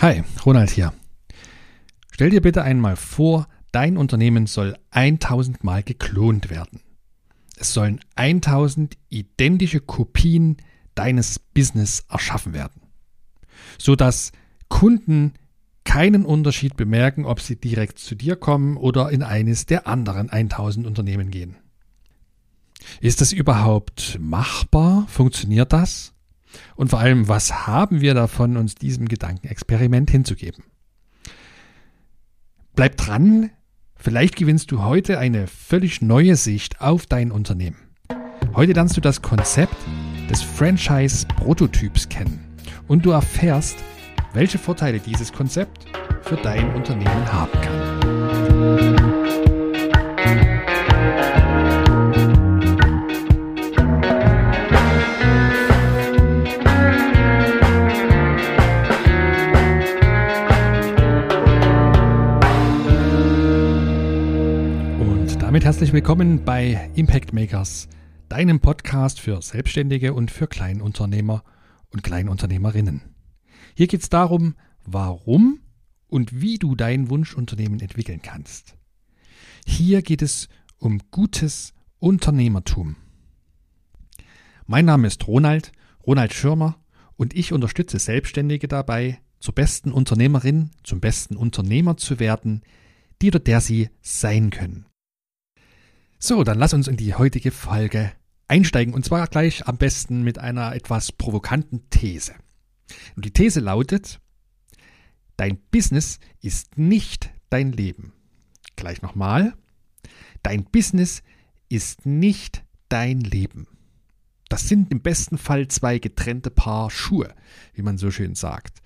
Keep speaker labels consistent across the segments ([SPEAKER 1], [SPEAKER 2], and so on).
[SPEAKER 1] Hi, Ronald hier. Stell dir bitte einmal vor, dein Unternehmen soll 1000 Mal geklont werden. Es sollen 1000 identische Kopien deines Business erschaffen werden, sodass Kunden keinen Unterschied bemerken, ob sie direkt zu dir kommen oder in eines der anderen 1000 Unternehmen gehen. Ist das überhaupt machbar? Funktioniert das? Und vor allem, was haben wir davon, uns diesem Gedankenexperiment hinzugeben? Bleib dran, vielleicht gewinnst du heute eine völlig neue Sicht auf dein Unternehmen. Heute lernst du das Konzept des Franchise-Prototyps kennen und du erfährst, welche Vorteile dieses Konzept für dein Unternehmen haben kann. Damit herzlich willkommen bei Impact Makers, deinem Podcast für Selbstständige und für Kleinunternehmer und Kleinunternehmerinnen. Hier geht es darum, warum und wie du dein Wunschunternehmen entwickeln kannst. Hier geht es um gutes Unternehmertum. Mein Name ist Ronald, Ronald Schirmer, und ich unterstütze Selbstständige dabei, zur besten Unternehmerin, zum besten Unternehmer zu werden, die oder der sie sein können. So, dann lass uns in die heutige Folge einsteigen und zwar gleich am besten mit einer etwas provokanten These. Und die These lautet, dein Business ist nicht dein Leben. Gleich nochmal, dein Business ist nicht dein Leben. Das sind im besten Fall zwei getrennte Paar Schuhe, wie man so schön sagt.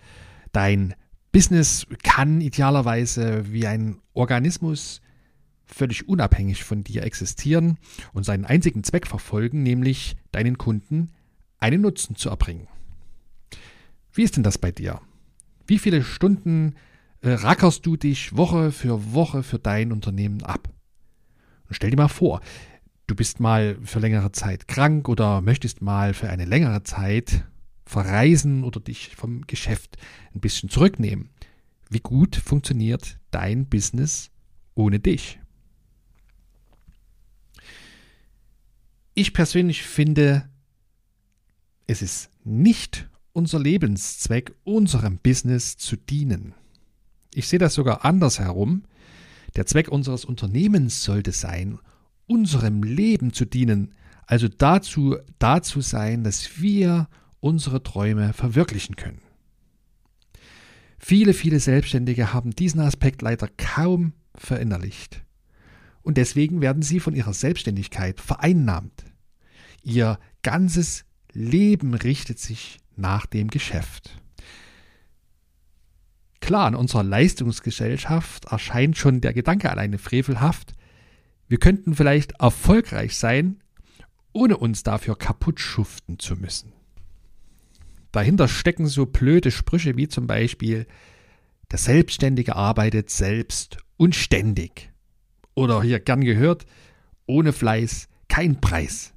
[SPEAKER 1] Dein Business kann idealerweise wie ein Organismus völlig unabhängig von dir existieren und seinen einzigen Zweck verfolgen, nämlich deinen Kunden einen Nutzen zu erbringen. Wie ist denn das bei dir? Wie viele Stunden äh, rackerst du dich Woche für Woche für dein Unternehmen ab? Und stell dir mal vor, du bist mal für längere Zeit krank oder möchtest mal für eine längere Zeit verreisen oder dich vom Geschäft ein bisschen zurücknehmen. Wie gut funktioniert dein Business ohne dich? Ich persönlich finde, es ist nicht unser Lebenszweck, unserem Business zu dienen. Ich sehe das sogar andersherum. Der Zweck unseres Unternehmens sollte sein, unserem Leben zu dienen, also dazu, dazu sein, dass wir unsere Träume verwirklichen können. Viele, viele Selbstständige haben diesen Aspekt leider kaum verinnerlicht und deswegen werden sie von ihrer Selbstständigkeit vereinnahmt. Ihr ganzes Leben richtet sich nach dem Geschäft. Klar, in unserer Leistungsgesellschaft erscheint schon der Gedanke alleine frevelhaft, wir könnten vielleicht erfolgreich sein, ohne uns dafür kaputt schuften zu müssen. Dahinter stecken so blöde Sprüche wie zum Beispiel, der Selbstständige arbeitet selbst und ständig. Oder hier gern gehört, ohne Fleiß kein Preis.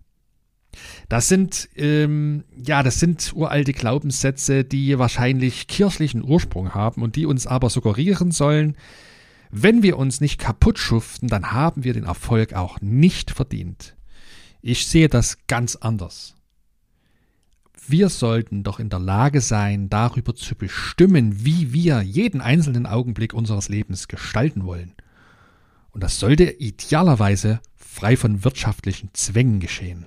[SPEAKER 1] Das sind, ähm, ja, das sind uralte Glaubenssätze, die wahrscheinlich kirchlichen Ursprung haben und die uns aber suggerieren sollen, wenn wir uns nicht kaputt schuften, dann haben wir den Erfolg auch nicht verdient. Ich sehe das ganz anders. Wir sollten doch in der Lage sein, darüber zu bestimmen, wie wir jeden einzelnen Augenblick unseres Lebens gestalten wollen. Und das sollte idealerweise frei von wirtschaftlichen Zwängen geschehen.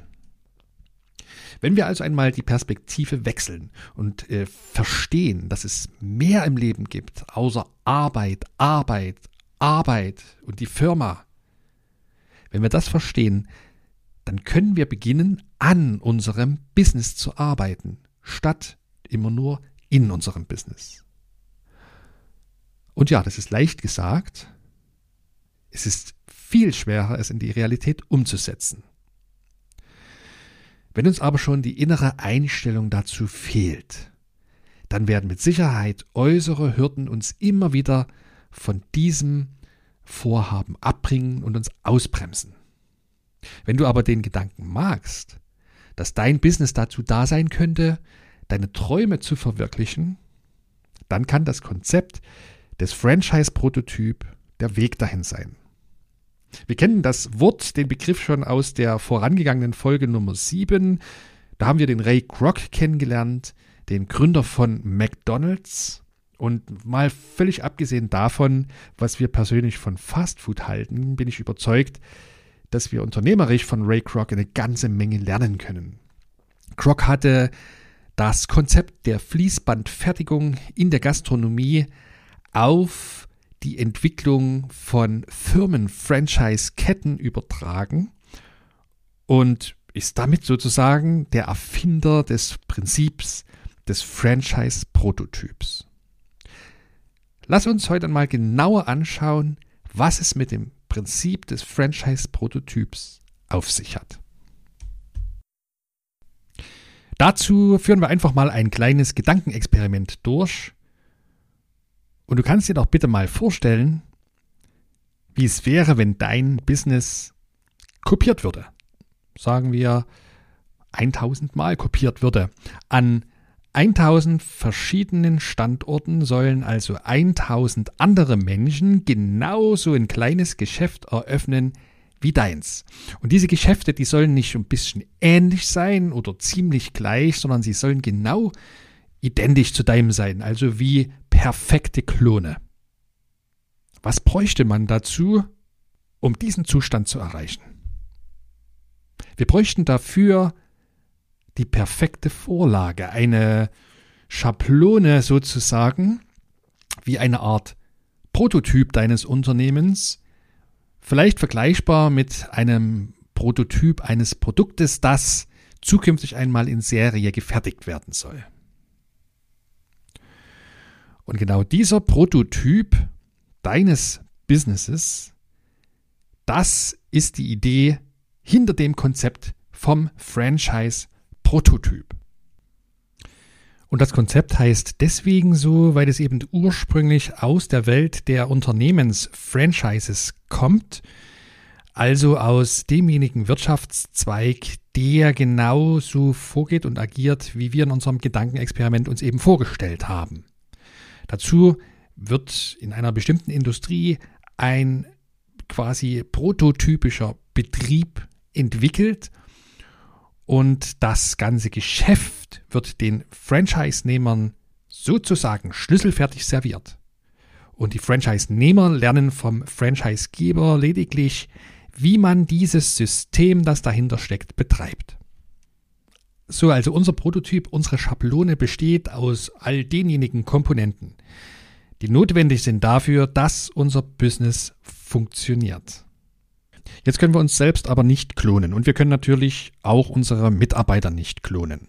[SPEAKER 1] Wenn wir also einmal die Perspektive wechseln und äh, verstehen, dass es mehr im Leben gibt, außer Arbeit, Arbeit, Arbeit und die Firma, wenn wir das verstehen, dann können wir beginnen, an unserem Business zu arbeiten, statt immer nur in unserem Business. Und ja, das ist leicht gesagt, es ist viel schwerer, es in die Realität umzusetzen. Wenn uns aber schon die innere Einstellung dazu fehlt, dann werden mit Sicherheit äußere Hürden uns immer wieder von diesem Vorhaben abbringen und uns ausbremsen. Wenn du aber den Gedanken magst, dass dein Business dazu da sein könnte, deine Träume zu verwirklichen, dann kann das Konzept des Franchise-Prototyp der Weg dahin sein. Wir kennen das Wort, den Begriff schon aus der vorangegangenen Folge Nummer 7. Da haben wir den Ray Kroc kennengelernt, den Gründer von McDonald's. Und mal völlig abgesehen davon, was wir persönlich von Fastfood halten, bin ich überzeugt, dass wir unternehmerisch von Ray Kroc eine ganze Menge lernen können. Kroc hatte das Konzept der Fließbandfertigung in der Gastronomie auf die Entwicklung von Firmen-Franchise-Ketten übertragen und ist damit sozusagen der Erfinder des Prinzips des Franchise-Prototyps. Lass uns heute mal genauer anschauen, was es mit dem Prinzip des Franchise-Prototyps auf sich hat. Dazu führen wir einfach mal ein kleines Gedankenexperiment durch. Und du kannst dir doch bitte mal vorstellen, wie es wäre, wenn dein Business kopiert würde. Sagen wir 1000 Mal kopiert würde an 1000 verschiedenen Standorten sollen also 1000 andere Menschen genauso ein kleines Geschäft eröffnen wie deins. Und diese Geschäfte, die sollen nicht ein bisschen ähnlich sein oder ziemlich gleich, sondern sie sollen genau identisch zu deinem sein, also wie perfekte Klone. Was bräuchte man dazu, um diesen Zustand zu erreichen? Wir bräuchten dafür die perfekte Vorlage, eine Schablone sozusagen, wie eine Art Prototyp deines Unternehmens, vielleicht vergleichbar mit einem Prototyp eines Produktes, das zukünftig einmal in Serie gefertigt werden soll. Und genau dieser Prototyp deines Businesses, das ist die Idee hinter dem Konzept vom Franchise Prototyp. Und das Konzept heißt deswegen so, weil es eben ursprünglich aus der Welt der Unternehmensfranchises kommt, also aus demjenigen Wirtschaftszweig, der genauso vorgeht und agiert, wie wir in unserem Gedankenexperiment uns eben vorgestellt haben. Dazu wird in einer bestimmten Industrie ein quasi prototypischer Betrieb entwickelt und das ganze Geschäft wird den Franchise-Nehmern sozusagen schlüsselfertig serviert. Und die Franchise-Nehmer lernen vom Franchise-Geber lediglich, wie man dieses System, das dahinter steckt, betreibt. So, also unser Prototyp, unsere Schablone besteht aus all denjenigen Komponenten, die notwendig sind dafür, dass unser Business funktioniert. Jetzt können wir uns selbst aber nicht klonen und wir können natürlich auch unsere Mitarbeiter nicht klonen.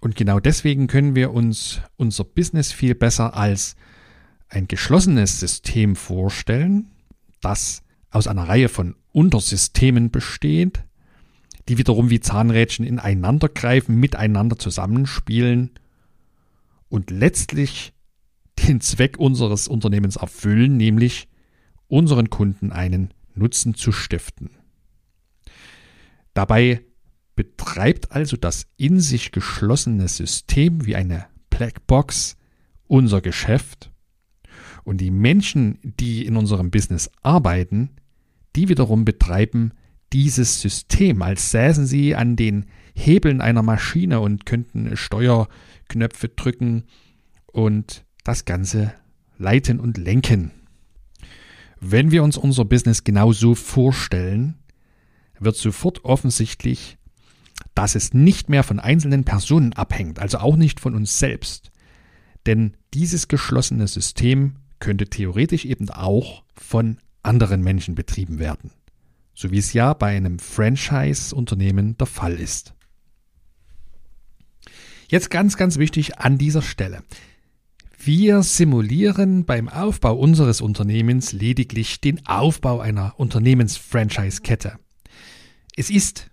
[SPEAKER 1] Und genau deswegen können wir uns unser Business viel besser als ein geschlossenes System vorstellen, das aus einer Reihe von Untersystemen besteht, die wiederum wie Zahnrädchen ineinander greifen, miteinander zusammenspielen und letztlich den Zweck unseres Unternehmens erfüllen, nämlich unseren Kunden einen Nutzen zu stiften. Dabei betreibt also das in sich geschlossene System wie eine Blackbox unser Geschäft und die Menschen, die in unserem Business arbeiten, die wiederum betreiben dieses System, als säßen sie an den Hebeln einer Maschine und könnten Steuerknöpfe drücken und das Ganze leiten und lenken. Wenn wir uns unser Business genau so vorstellen, wird sofort offensichtlich, dass es nicht mehr von einzelnen Personen abhängt, also auch nicht von uns selbst. Denn dieses geschlossene System könnte theoretisch eben auch von anderen Menschen betrieben werden, so wie es ja bei einem Franchise-Unternehmen der Fall ist. Jetzt ganz, ganz wichtig an dieser Stelle. Wir simulieren beim Aufbau unseres Unternehmens lediglich den Aufbau einer Unternehmens-Franchise-Kette. Es ist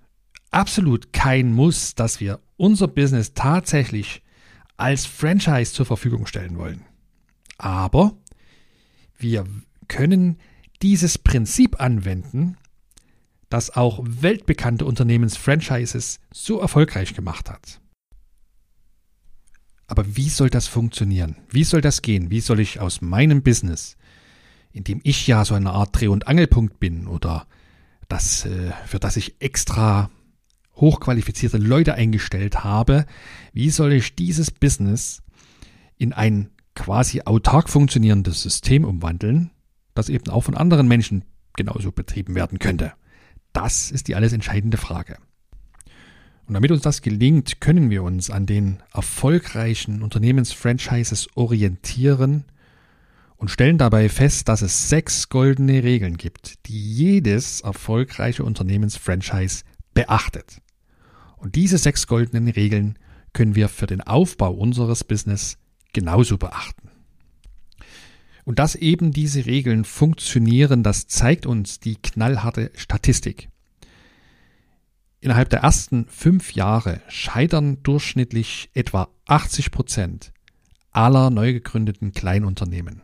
[SPEAKER 1] absolut kein Muss, dass wir unser Business tatsächlich als Franchise zur Verfügung stellen wollen. Aber wir können dieses Prinzip anwenden, das auch weltbekannte Unternehmens-Franchises so erfolgreich gemacht hat. Aber wie soll das funktionieren? Wie soll das gehen? Wie soll ich aus meinem Business, in dem ich ja so eine Art Dreh- und Angelpunkt bin oder das, äh, für das ich extra hochqualifizierte Leute eingestellt habe, wie soll ich dieses Business in ein quasi autark funktionierendes System umwandeln, das eben auch von anderen Menschen genauso betrieben werden könnte? Das ist die alles entscheidende Frage. Und damit uns das gelingt, können wir uns an den erfolgreichen Unternehmensfranchises orientieren und stellen dabei fest, dass es sechs goldene Regeln gibt, die jedes erfolgreiche Unternehmensfranchise beachtet. Und diese sechs goldenen Regeln können wir für den Aufbau unseres Business genauso beachten. Und dass eben diese Regeln funktionieren, das zeigt uns die knallharte Statistik. Innerhalb der ersten fünf Jahre scheitern durchschnittlich etwa 80 Prozent aller neu gegründeten Kleinunternehmen.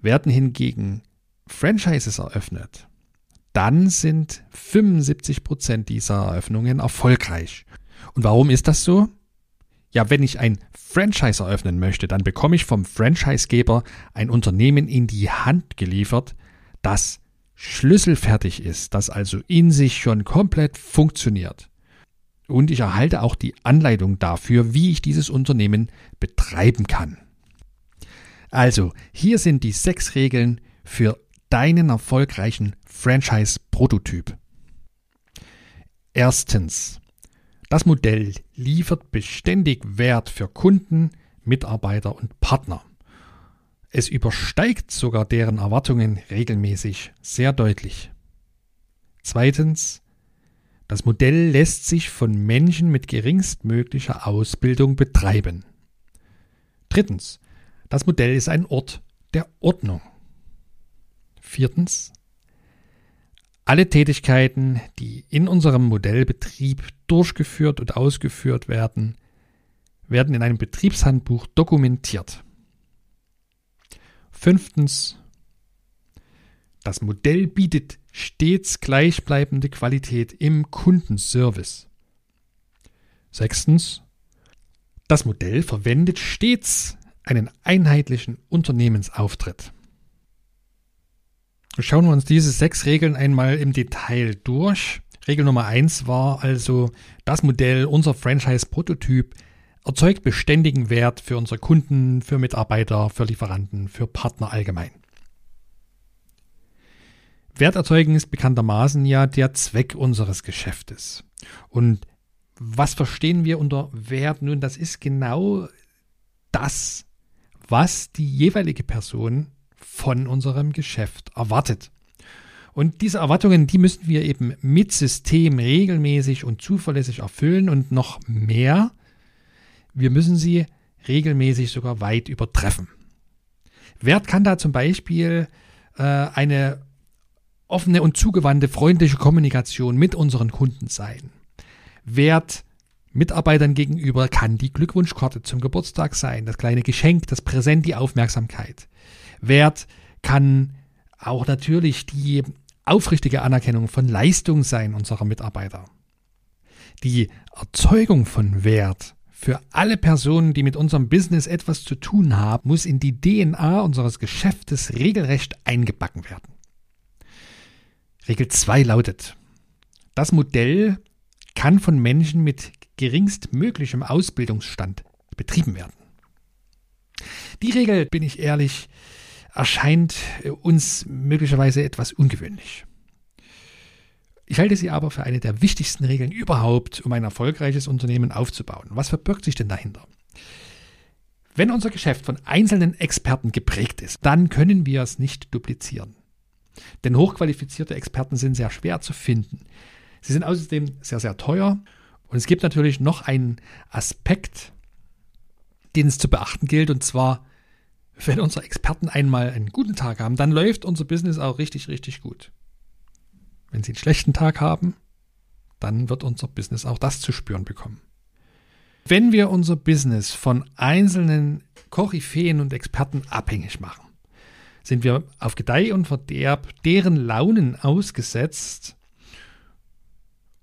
[SPEAKER 1] Werden hingegen Franchises eröffnet, dann sind 75 Prozent dieser Eröffnungen erfolgreich. Und warum ist das so? Ja, wenn ich ein Franchise eröffnen möchte, dann bekomme ich vom Franchisegeber ein Unternehmen in die Hand geliefert, das schlüsselfertig ist, das also in sich schon komplett funktioniert. Und ich erhalte auch die Anleitung dafür, wie ich dieses Unternehmen betreiben kann. Also, hier sind die sechs Regeln für deinen erfolgreichen Franchise-Prototyp. Erstens. Das Modell liefert beständig Wert für Kunden, Mitarbeiter und Partner. Es übersteigt sogar deren Erwartungen regelmäßig sehr deutlich. Zweitens, das Modell lässt sich von Menschen mit geringstmöglicher Ausbildung betreiben. Drittens, das Modell ist ein Ort der Ordnung. Viertens, alle Tätigkeiten, die in unserem Modellbetrieb durchgeführt und ausgeführt werden, werden in einem Betriebshandbuch dokumentiert. Fünftens, das Modell bietet stets gleichbleibende Qualität im Kundenservice. Sechstens, das Modell verwendet stets einen einheitlichen Unternehmensauftritt. Schauen wir uns diese sechs Regeln einmal im Detail durch. Regel Nummer eins war also das Modell, unser Franchise-Prototyp erzeugt beständigen Wert für unsere Kunden, für Mitarbeiter, für Lieferanten, für Partner allgemein. Wert erzeugen ist bekanntermaßen ja der Zweck unseres Geschäftes. Und was verstehen wir unter Wert? Nun, das ist genau das, was die jeweilige Person von unserem Geschäft erwartet. Und diese Erwartungen, die müssen wir eben mit System regelmäßig und zuverlässig erfüllen und noch mehr, wir müssen sie regelmäßig sogar weit übertreffen. Wert kann da zum Beispiel äh, eine offene und zugewandte freundliche Kommunikation mit unseren Kunden sein. Wert Mitarbeitern gegenüber kann die Glückwunschkarte zum Geburtstag sein, das kleine Geschenk, das Präsent, die Aufmerksamkeit. Wert kann auch natürlich die aufrichtige Anerkennung von Leistung sein unserer Mitarbeiter. Die Erzeugung von Wert für alle Personen, die mit unserem Business etwas zu tun haben, muss in die DNA unseres Geschäftes regelrecht eingebacken werden. Regel 2 lautet, das Modell kann von Menschen mit geringstmöglichem Ausbildungsstand betrieben werden. Die Regel, bin ich ehrlich, erscheint uns möglicherweise etwas ungewöhnlich. Ich halte sie aber für eine der wichtigsten Regeln überhaupt, um ein erfolgreiches Unternehmen aufzubauen. Was verbirgt sich denn dahinter? Wenn unser Geschäft von einzelnen Experten geprägt ist, dann können wir es nicht duplizieren. Denn hochqualifizierte Experten sind sehr schwer zu finden. Sie sind außerdem sehr, sehr teuer. Und es gibt natürlich noch einen Aspekt, den es zu beachten gilt, und zwar, wenn unsere Experten einmal einen guten Tag haben, dann läuft unser Business auch richtig, richtig gut. Wenn sie einen schlechten Tag haben, dann wird unser Business auch das zu spüren bekommen. Wenn wir unser Business von einzelnen Koryphäen und Experten abhängig machen, sind wir auf Gedeih und Verderb deren Launen ausgesetzt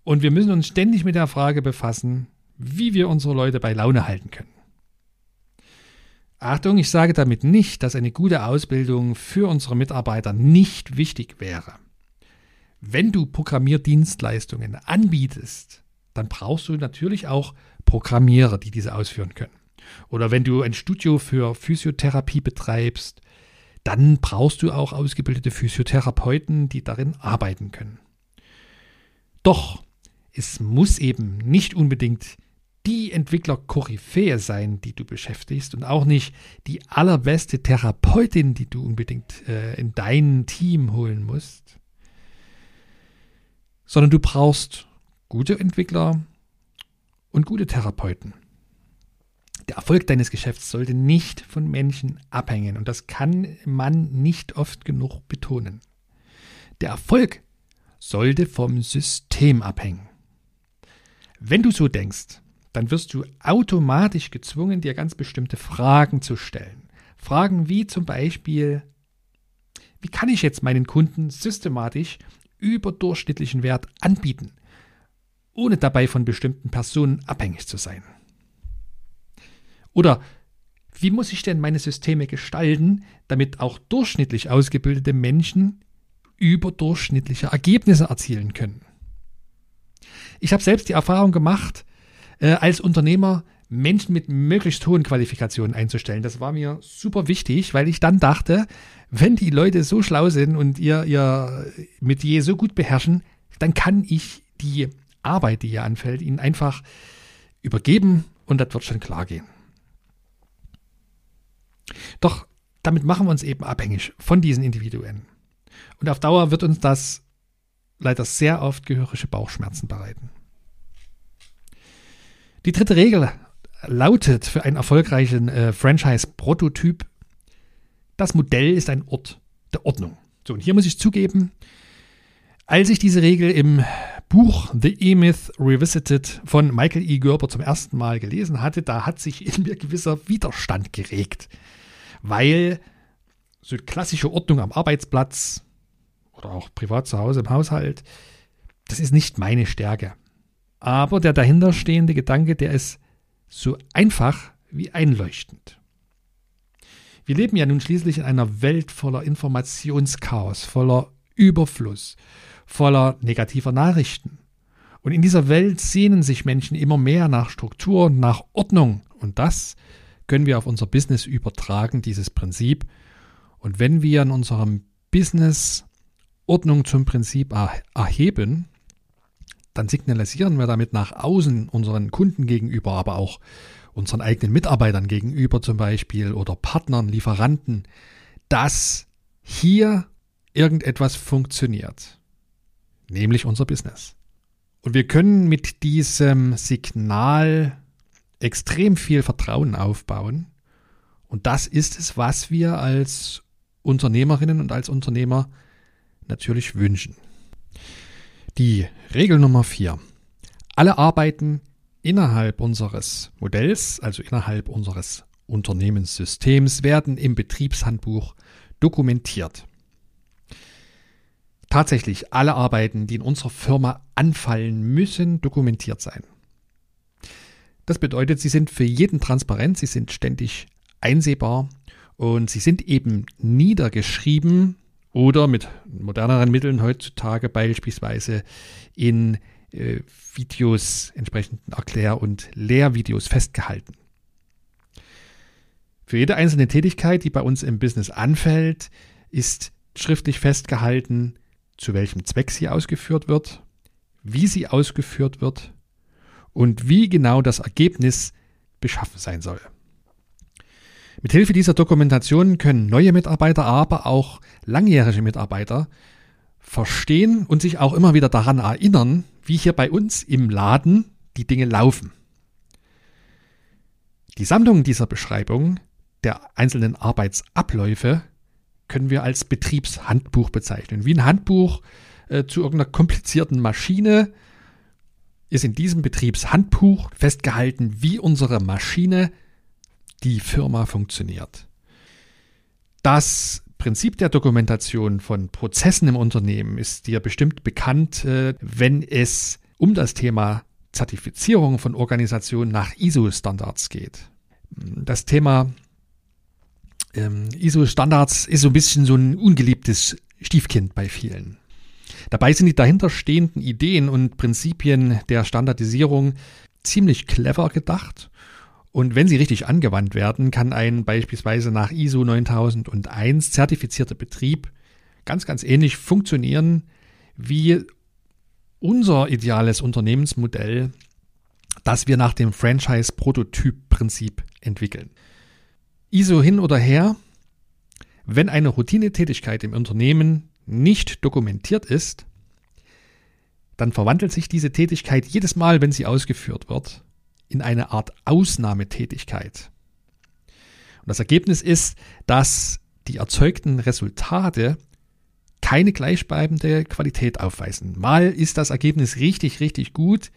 [SPEAKER 1] und wir müssen uns ständig mit der Frage befassen, wie wir unsere Leute bei Laune halten können. Achtung, ich sage damit nicht, dass eine gute Ausbildung für unsere Mitarbeiter nicht wichtig wäre. Wenn du Programmierdienstleistungen anbietest, dann brauchst du natürlich auch Programmierer, die diese ausführen können. Oder wenn du ein Studio für Physiotherapie betreibst, dann brauchst du auch ausgebildete Physiotherapeuten, die darin arbeiten können. Doch es muss eben nicht unbedingt die Entwickler-Koryphäe sein, die du beschäftigst und auch nicht die allerbeste Therapeutin, die du unbedingt äh, in dein Team holen musst, sondern du brauchst gute Entwickler und gute Therapeuten. Der Erfolg deines Geschäfts sollte nicht von Menschen abhängen und das kann man nicht oft genug betonen. Der Erfolg sollte vom System abhängen. Wenn du so denkst, dann wirst du automatisch gezwungen, dir ganz bestimmte Fragen zu stellen. Fragen wie zum Beispiel, wie kann ich jetzt meinen Kunden systematisch überdurchschnittlichen Wert anbieten, ohne dabei von bestimmten Personen abhängig zu sein? Oder wie muss ich denn meine Systeme gestalten, damit auch durchschnittlich ausgebildete Menschen überdurchschnittliche Ergebnisse erzielen können? Ich habe selbst die Erfahrung gemacht, äh, als Unternehmer Menschen mit möglichst hohen Qualifikationen einzustellen. Das war mir super wichtig, weil ich dann dachte, wenn die Leute so schlau sind und ihr, ihr Metier so gut beherrschen, dann kann ich die Arbeit, die hier anfällt, ihnen einfach übergeben und das wird schon klar gehen. Doch damit machen wir uns eben abhängig von diesen Individuen. Und auf Dauer wird uns das leider sehr oft gehörige Bauchschmerzen bereiten. Die dritte Regel lautet für einen erfolgreichen äh, Franchise-Prototyp, das Modell ist ein Ort der Ordnung. So, und hier muss ich zugeben, als ich diese Regel im Buch The E-Myth Revisited von Michael E. Gerber zum ersten Mal gelesen hatte, da hat sich in mir gewisser Widerstand geregt, weil so klassische Ordnung am Arbeitsplatz oder auch privat zu Hause im Haushalt, das ist nicht meine Stärke. Aber der dahinterstehende Gedanke, der ist so einfach wie einleuchtend. Wir leben ja nun schließlich in einer Welt voller Informationschaos, voller Überfluss, voller negativer Nachrichten. Und in dieser Welt sehnen sich Menschen immer mehr nach Struktur und nach Ordnung. Und das können wir auf unser Business übertragen, dieses Prinzip. Und wenn wir in unserem Business Ordnung zum Prinzip erheben, dann signalisieren wir damit nach außen unseren Kunden gegenüber, aber auch unseren eigenen Mitarbeitern gegenüber zum Beispiel oder Partnern, Lieferanten, dass hier irgendetwas funktioniert, nämlich unser Business. Und wir können mit diesem Signal extrem viel Vertrauen aufbauen. Und das ist es, was wir als Unternehmerinnen und als Unternehmer natürlich wünschen. Die Regel Nummer 4. Alle Arbeiten innerhalb unseres Modells, also innerhalb unseres Unternehmenssystems, werden im Betriebshandbuch dokumentiert. Tatsächlich, alle Arbeiten, die in unserer Firma anfallen, müssen dokumentiert sein. Das bedeutet, sie sind für jeden transparent, sie sind ständig einsehbar und sie sind eben niedergeschrieben oder mit moderneren Mitteln heutzutage beispielsweise in äh, Videos, entsprechenden Erklär- und Lehrvideos festgehalten. Für jede einzelne Tätigkeit, die bei uns im Business anfällt, ist schriftlich festgehalten, zu welchem Zweck sie ausgeführt wird, wie sie ausgeführt wird und wie genau das Ergebnis beschaffen sein soll. Mithilfe dieser Dokumentation können neue Mitarbeiter, aber auch langjährige Mitarbeiter verstehen und sich auch immer wieder daran erinnern, wie hier bei uns im Laden die Dinge laufen. Die Sammlung dieser Beschreibung der einzelnen Arbeitsabläufe können wir als Betriebshandbuch bezeichnen. Wie ein Handbuch äh, zu irgendeiner komplizierten Maschine ist in diesem Betriebshandbuch festgehalten, wie unsere Maschine die Firma funktioniert. Das Prinzip der Dokumentation von Prozessen im Unternehmen ist dir bestimmt bekannt, äh, wenn es um das Thema Zertifizierung von Organisationen nach ISO-Standards geht. Das Thema ähm, ISO-Standards ist so ein bisschen so ein ungeliebtes Stiefkind bei vielen. Dabei sind die dahinterstehenden Ideen und Prinzipien der Standardisierung ziemlich clever gedacht. Und wenn sie richtig angewandt werden, kann ein beispielsweise nach ISO 9001 zertifizierter Betrieb ganz, ganz ähnlich funktionieren wie unser ideales Unternehmensmodell, das wir nach dem Franchise-Prototyp-Prinzip entwickeln. ISO hin oder her, wenn eine Routinetätigkeit im Unternehmen nicht dokumentiert ist, dann verwandelt sich diese Tätigkeit jedes Mal, wenn sie ausgeführt wird, in eine Art Ausnahmetätigkeit. Und das Ergebnis ist, dass die erzeugten Resultate keine gleichbleibende Qualität aufweisen. Mal ist das Ergebnis richtig, richtig gut,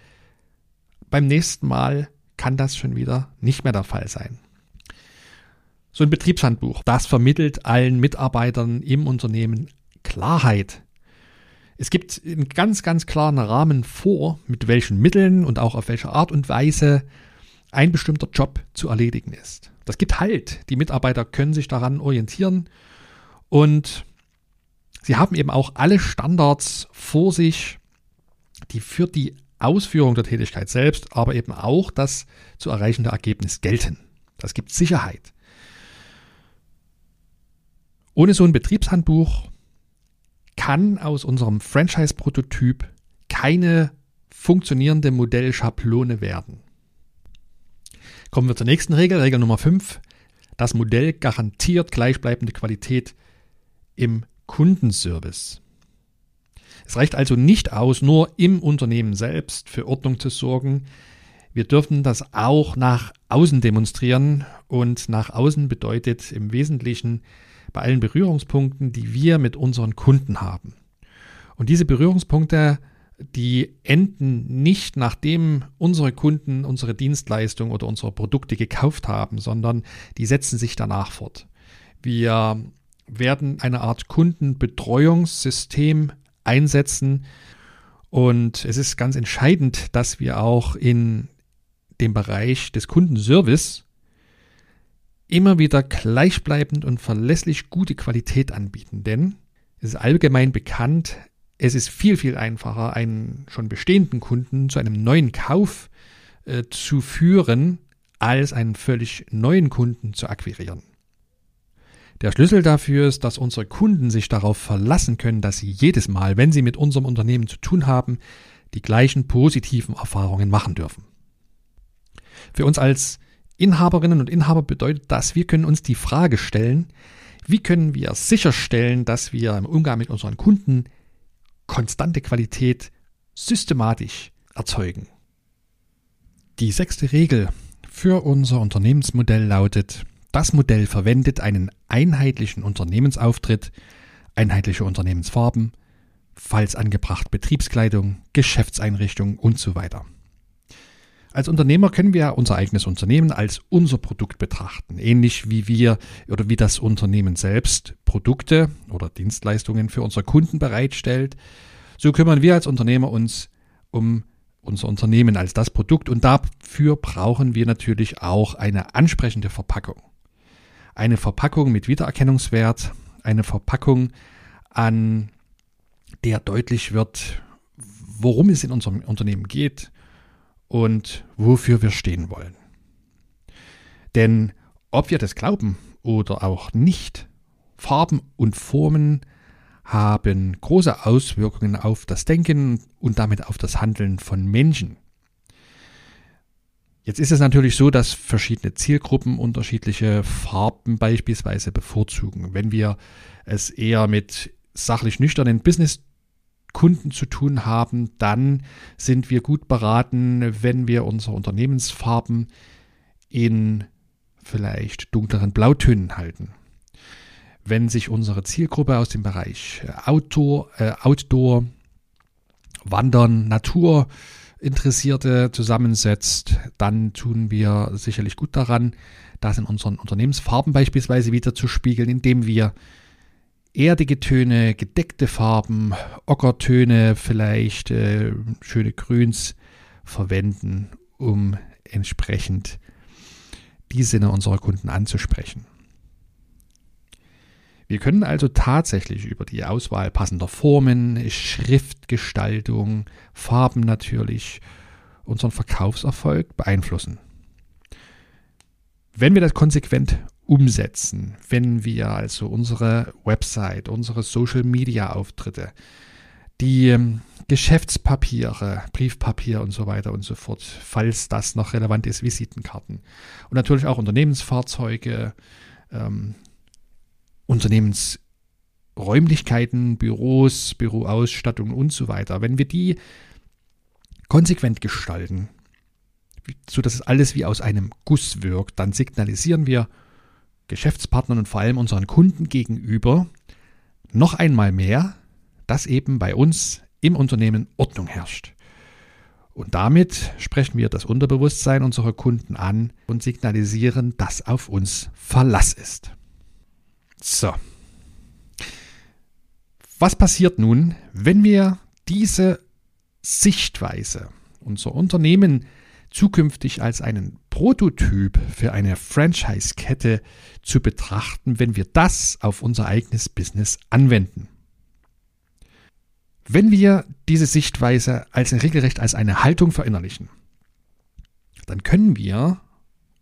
[SPEAKER 1] beim nächsten Mal kann das schon wieder nicht mehr der Fall sein. So ein Betriebshandbuch, das vermittelt allen Mitarbeitern im Unternehmen Klarheit. Es gibt einen ganz, ganz klaren Rahmen vor, mit welchen Mitteln und auch auf welche Art und Weise ein bestimmter Job zu erledigen ist. Das gibt Halt. Die Mitarbeiter können sich daran orientieren und sie haben eben auch alle Standards vor sich, die für die Ausführung der Tätigkeit selbst, aber eben auch das zu erreichende Ergebnis gelten. Das gibt Sicherheit. Ohne so ein Betriebshandbuch kann aus unserem Franchise-Prototyp keine funktionierende Modellschablone werden. Kommen wir zur nächsten Regel, Regel Nummer 5. Das Modell garantiert gleichbleibende Qualität im Kundenservice. Es reicht also nicht aus, nur im Unternehmen selbst für Ordnung zu sorgen. Wir dürfen das auch nach außen demonstrieren und nach außen bedeutet im Wesentlichen bei allen Berührungspunkten, die wir mit unseren Kunden haben. Und diese Berührungspunkte, die enden nicht nachdem unsere Kunden unsere Dienstleistung oder unsere Produkte gekauft haben, sondern die setzen sich danach fort. Wir werden eine Art Kundenbetreuungssystem einsetzen. Und es ist ganz entscheidend, dass wir auch in dem Bereich des Kundenservice immer wieder gleichbleibend und verlässlich gute Qualität anbieten. Denn es ist allgemein bekannt, es ist viel, viel einfacher, einen schon bestehenden Kunden zu einem neuen Kauf äh, zu führen, als einen völlig neuen Kunden zu akquirieren. Der Schlüssel dafür ist, dass unsere Kunden sich darauf verlassen können, dass sie jedes Mal, wenn sie mit unserem Unternehmen zu tun haben, die gleichen positiven Erfahrungen machen dürfen. Für uns als Inhaberinnen und Inhaber bedeutet das, wir können uns die Frage stellen, wie können wir sicherstellen, dass wir im Umgang mit unseren Kunden konstante Qualität systematisch erzeugen. Die sechste Regel für unser Unternehmensmodell lautet, das Modell verwendet einen einheitlichen Unternehmensauftritt, einheitliche Unternehmensfarben, falls angebracht Betriebskleidung, Geschäftseinrichtung und so weiter. Als Unternehmer können wir unser eigenes Unternehmen als unser Produkt betrachten, ähnlich wie wir oder wie das Unternehmen selbst Produkte oder Dienstleistungen für unsere Kunden bereitstellt. So kümmern wir als Unternehmer uns um unser Unternehmen als das Produkt und dafür brauchen wir natürlich auch eine ansprechende Verpackung eine Verpackung mit Wiedererkennungswert, eine Verpackung, an der deutlich wird, worum es in unserem Unternehmen geht und wofür wir stehen wollen. Denn ob wir das glauben oder auch nicht, Farben und Formen haben große Auswirkungen auf das Denken und damit auf das Handeln von Menschen. Jetzt ist es natürlich so, dass verschiedene Zielgruppen unterschiedliche Farben beispielsweise bevorzugen. Wenn wir es eher mit sachlich nüchternen Business-Kunden zu tun haben, dann sind wir gut beraten, wenn wir unsere Unternehmensfarben in vielleicht dunkleren Blautönen halten. Wenn sich unsere Zielgruppe aus dem Bereich Outdoor, äh, Outdoor Wandern, Natur, Interessierte zusammensetzt, dann tun wir sicherlich gut daran, das in unseren Unternehmensfarben beispielsweise wieder zu spiegeln, indem wir erdige Töne, gedeckte Farben, Ockertöne, vielleicht äh, schöne Grüns verwenden, um entsprechend die Sinne unserer Kunden anzusprechen. Wir können also tatsächlich über die Auswahl passender Formen, Schriftgestaltung, Farben natürlich unseren Verkaufserfolg beeinflussen. Wenn wir das konsequent umsetzen, wenn wir also unsere Website, unsere Social-Media-Auftritte, die ähm, Geschäftspapiere, Briefpapier und so weiter und so fort, falls das noch relevant ist, Visitenkarten und natürlich auch Unternehmensfahrzeuge, ähm, Unternehmensräumlichkeiten, Büros, Büroausstattung und so weiter. Wenn wir die konsequent gestalten, sodass es alles wie aus einem Guss wirkt, dann signalisieren wir Geschäftspartnern und vor allem unseren Kunden gegenüber noch einmal mehr, dass eben bei uns im Unternehmen Ordnung herrscht. Und damit sprechen wir das Unterbewusstsein unserer Kunden an und signalisieren, dass auf uns Verlass ist. So. Was passiert nun, wenn wir diese Sichtweise, unser Unternehmen zukünftig als einen Prototyp für eine Franchise-Kette zu betrachten, wenn wir das auf unser eigenes Business anwenden. Wenn wir diese Sichtweise als regelrecht als eine Haltung verinnerlichen, dann können wir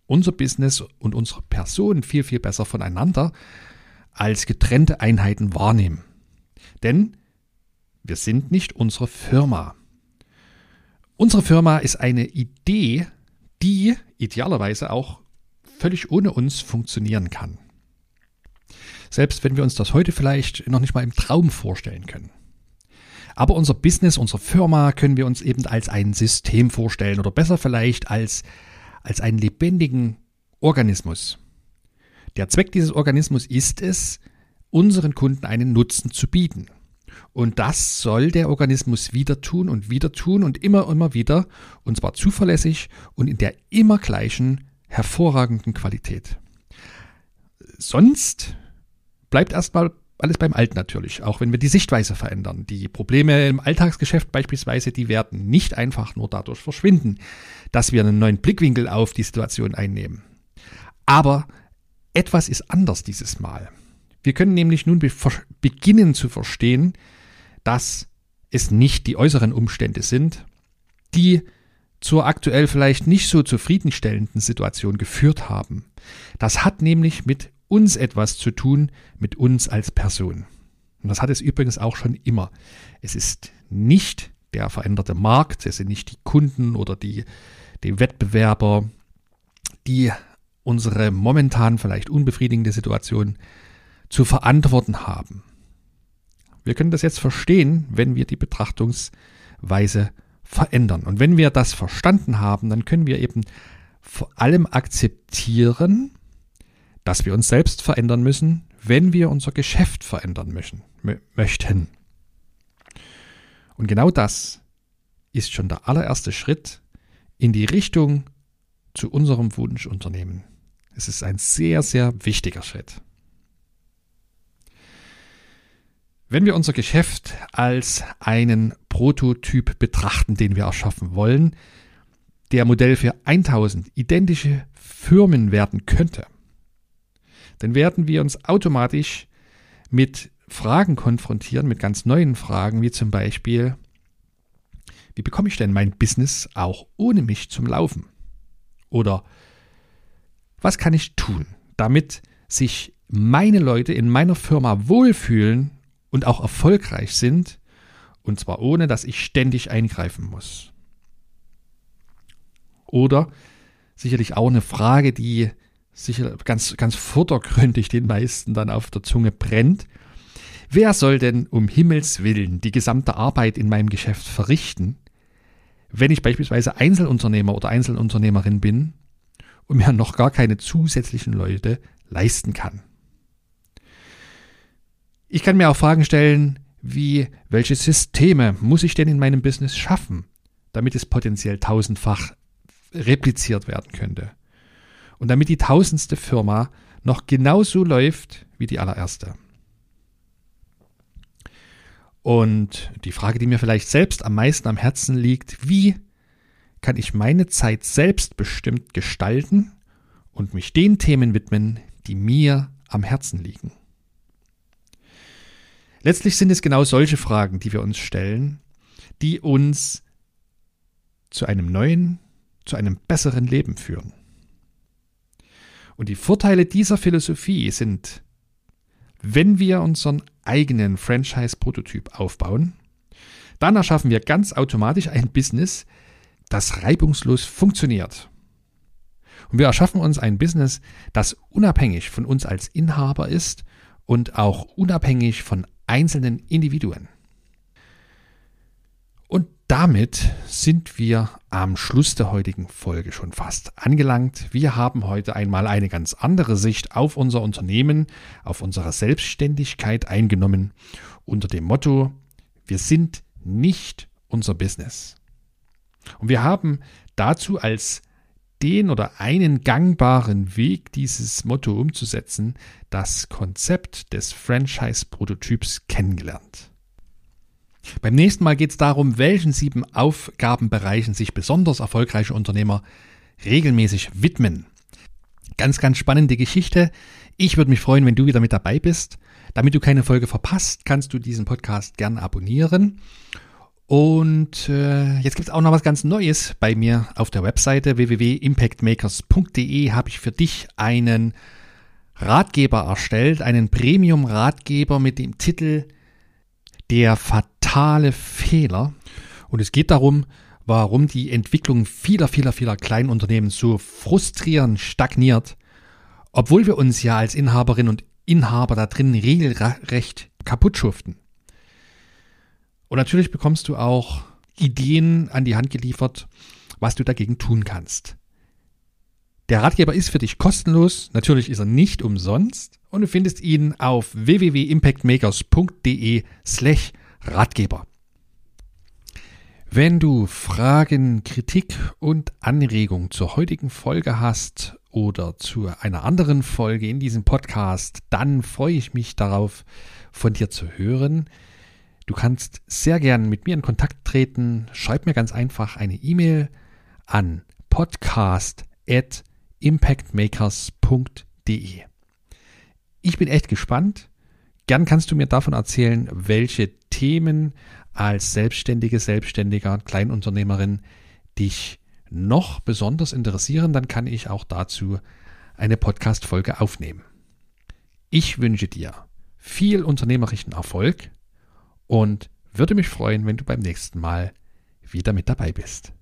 [SPEAKER 1] unser Business und unsere Person viel, viel besser voneinander als getrennte Einheiten wahrnehmen. Denn wir sind nicht unsere Firma. Unsere Firma ist eine Idee, die idealerweise auch völlig ohne uns funktionieren kann. Selbst wenn wir uns das heute vielleicht noch nicht mal im Traum vorstellen können. Aber unser Business, unsere Firma können wir uns eben als ein System vorstellen oder besser vielleicht als, als einen lebendigen Organismus. Der Zweck dieses Organismus ist es, unseren Kunden einen Nutzen zu bieten. Und das soll der Organismus wieder tun und wieder tun und immer, immer wieder, und zwar zuverlässig und in der immer gleichen, hervorragenden Qualität. Sonst bleibt erstmal alles beim Alten natürlich, auch wenn wir die Sichtweise verändern. Die Probleme im Alltagsgeschäft beispielsweise, die werden nicht einfach nur dadurch verschwinden, dass wir einen neuen Blickwinkel auf die Situation einnehmen. Aber etwas ist anders dieses Mal. Wir können nämlich nun beginnen zu verstehen, dass es nicht die äußeren Umstände sind, die zur aktuell vielleicht nicht so zufriedenstellenden Situation geführt haben. Das hat nämlich mit uns etwas zu tun, mit uns als Person. Und das hat es übrigens auch schon immer. Es ist nicht der veränderte Markt, es sind nicht die Kunden oder die, die Wettbewerber, die unsere momentan vielleicht unbefriedigende Situation zu verantworten haben. Wir können das jetzt verstehen, wenn wir die Betrachtungsweise verändern. Und wenn wir das verstanden haben, dann können wir eben vor allem akzeptieren, dass wir uns selbst verändern müssen, wenn wir unser Geschäft verändern möchten. möchten. Und genau das ist schon der allererste Schritt in die Richtung zu unserem Wunschunternehmen. Es ist ein sehr, sehr wichtiger Schritt. Wenn wir unser Geschäft als einen Prototyp betrachten, den wir erschaffen wollen, der Modell für 1000 identische Firmen werden könnte, dann werden wir uns automatisch mit Fragen konfrontieren, mit ganz neuen Fragen, wie zum Beispiel, wie bekomme ich denn mein Business auch ohne mich zum Laufen? Oder was kann ich tun, damit sich meine Leute in meiner Firma wohlfühlen und auch erfolgreich sind, und zwar ohne, dass ich ständig eingreifen muss. Oder sicherlich auch eine Frage, die sicher ganz, ganz vordergründig den meisten dann auf der Zunge brennt. Wer soll denn um Himmels willen die gesamte Arbeit in meinem Geschäft verrichten, wenn ich beispielsweise Einzelunternehmer oder Einzelunternehmerin bin und mir noch gar keine zusätzlichen Leute leisten kann? Ich kann mir auch Fragen stellen, wie, welche Systeme muss ich denn in meinem Business schaffen, damit es potenziell tausendfach repliziert werden könnte. Und damit die tausendste Firma noch genauso läuft wie die allererste. Und die Frage, die mir vielleicht selbst am meisten am Herzen liegt, wie kann ich meine Zeit selbstbestimmt gestalten und mich den Themen widmen, die mir am Herzen liegen? Letztlich sind es genau solche Fragen, die wir uns stellen, die uns zu einem neuen, zu einem besseren Leben führen. Und die Vorteile dieser Philosophie sind, wenn wir unseren eigenen Franchise-Prototyp aufbauen, dann erschaffen wir ganz automatisch ein Business, das reibungslos funktioniert. Und wir erschaffen uns ein Business, das unabhängig von uns als Inhaber ist und auch unabhängig von einzelnen Individuen. Und damit sind wir am Schluss der heutigen Folge schon fast angelangt. Wir haben heute einmal eine ganz andere Sicht auf unser Unternehmen, auf unsere Selbstständigkeit eingenommen, unter dem Motto, wir sind nicht unser Business. Und wir haben dazu als den oder einen gangbaren Weg, dieses Motto umzusetzen, das Konzept des Franchise-Prototyps kennengelernt. Beim nächsten Mal geht es darum, welchen sieben Aufgabenbereichen sich besonders erfolgreiche Unternehmer regelmäßig widmen. Ganz, ganz spannende Geschichte. Ich würde mich freuen, wenn du wieder mit dabei bist. Damit du keine Folge verpasst, kannst du diesen Podcast gern abonnieren. Und äh, jetzt gibt es auch noch was ganz Neues bei mir auf der Webseite www.impactmakers.de habe ich für dich einen Ratgeber erstellt, einen Premium-Ratgeber mit dem Titel Der fatale Fehler. Und es geht darum, warum die Entwicklung vieler, vieler, vieler Kleinunternehmen so frustrierend stagniert, obwohl wir uns ja als Inhaberin und Inhaber da drin regelrecht kaputt schuften. Und natürlich bekommst du auch Ideen an die Hand geliefert, was du dagegen tun kannst. Der Ratgeber ist für dich kostenlos, natürlich ist er nicht umsonst und du findest ihn auf www.impactmakers.de slash Ratgeber. Wenn du Fragen, Kritik und Anregungen zur heutigen Folge hast oder zu einer anderen Folge in diesem Podcast, dann freue ich mich darauf, von dir zu hören. Du kannst sehr gern mit mir in Kontakt treten. Schreib mir ganz einfach eine E-Mail an podcast@impactmakers.de. Ich bin echt gespannt. Gern kannst du mir davon erzählen, welche Themen als selbstständige, selbstständiger Kleinunternehmerin dich noch besonders interessieren, dann kann ich auch dazu eine Podcast-Folge aufnehmen. Ich wünsche dir viel unternehmerischen Erfolg und würde mich freuen, wenn du beim nächsten Mal wieder mit dabei bist.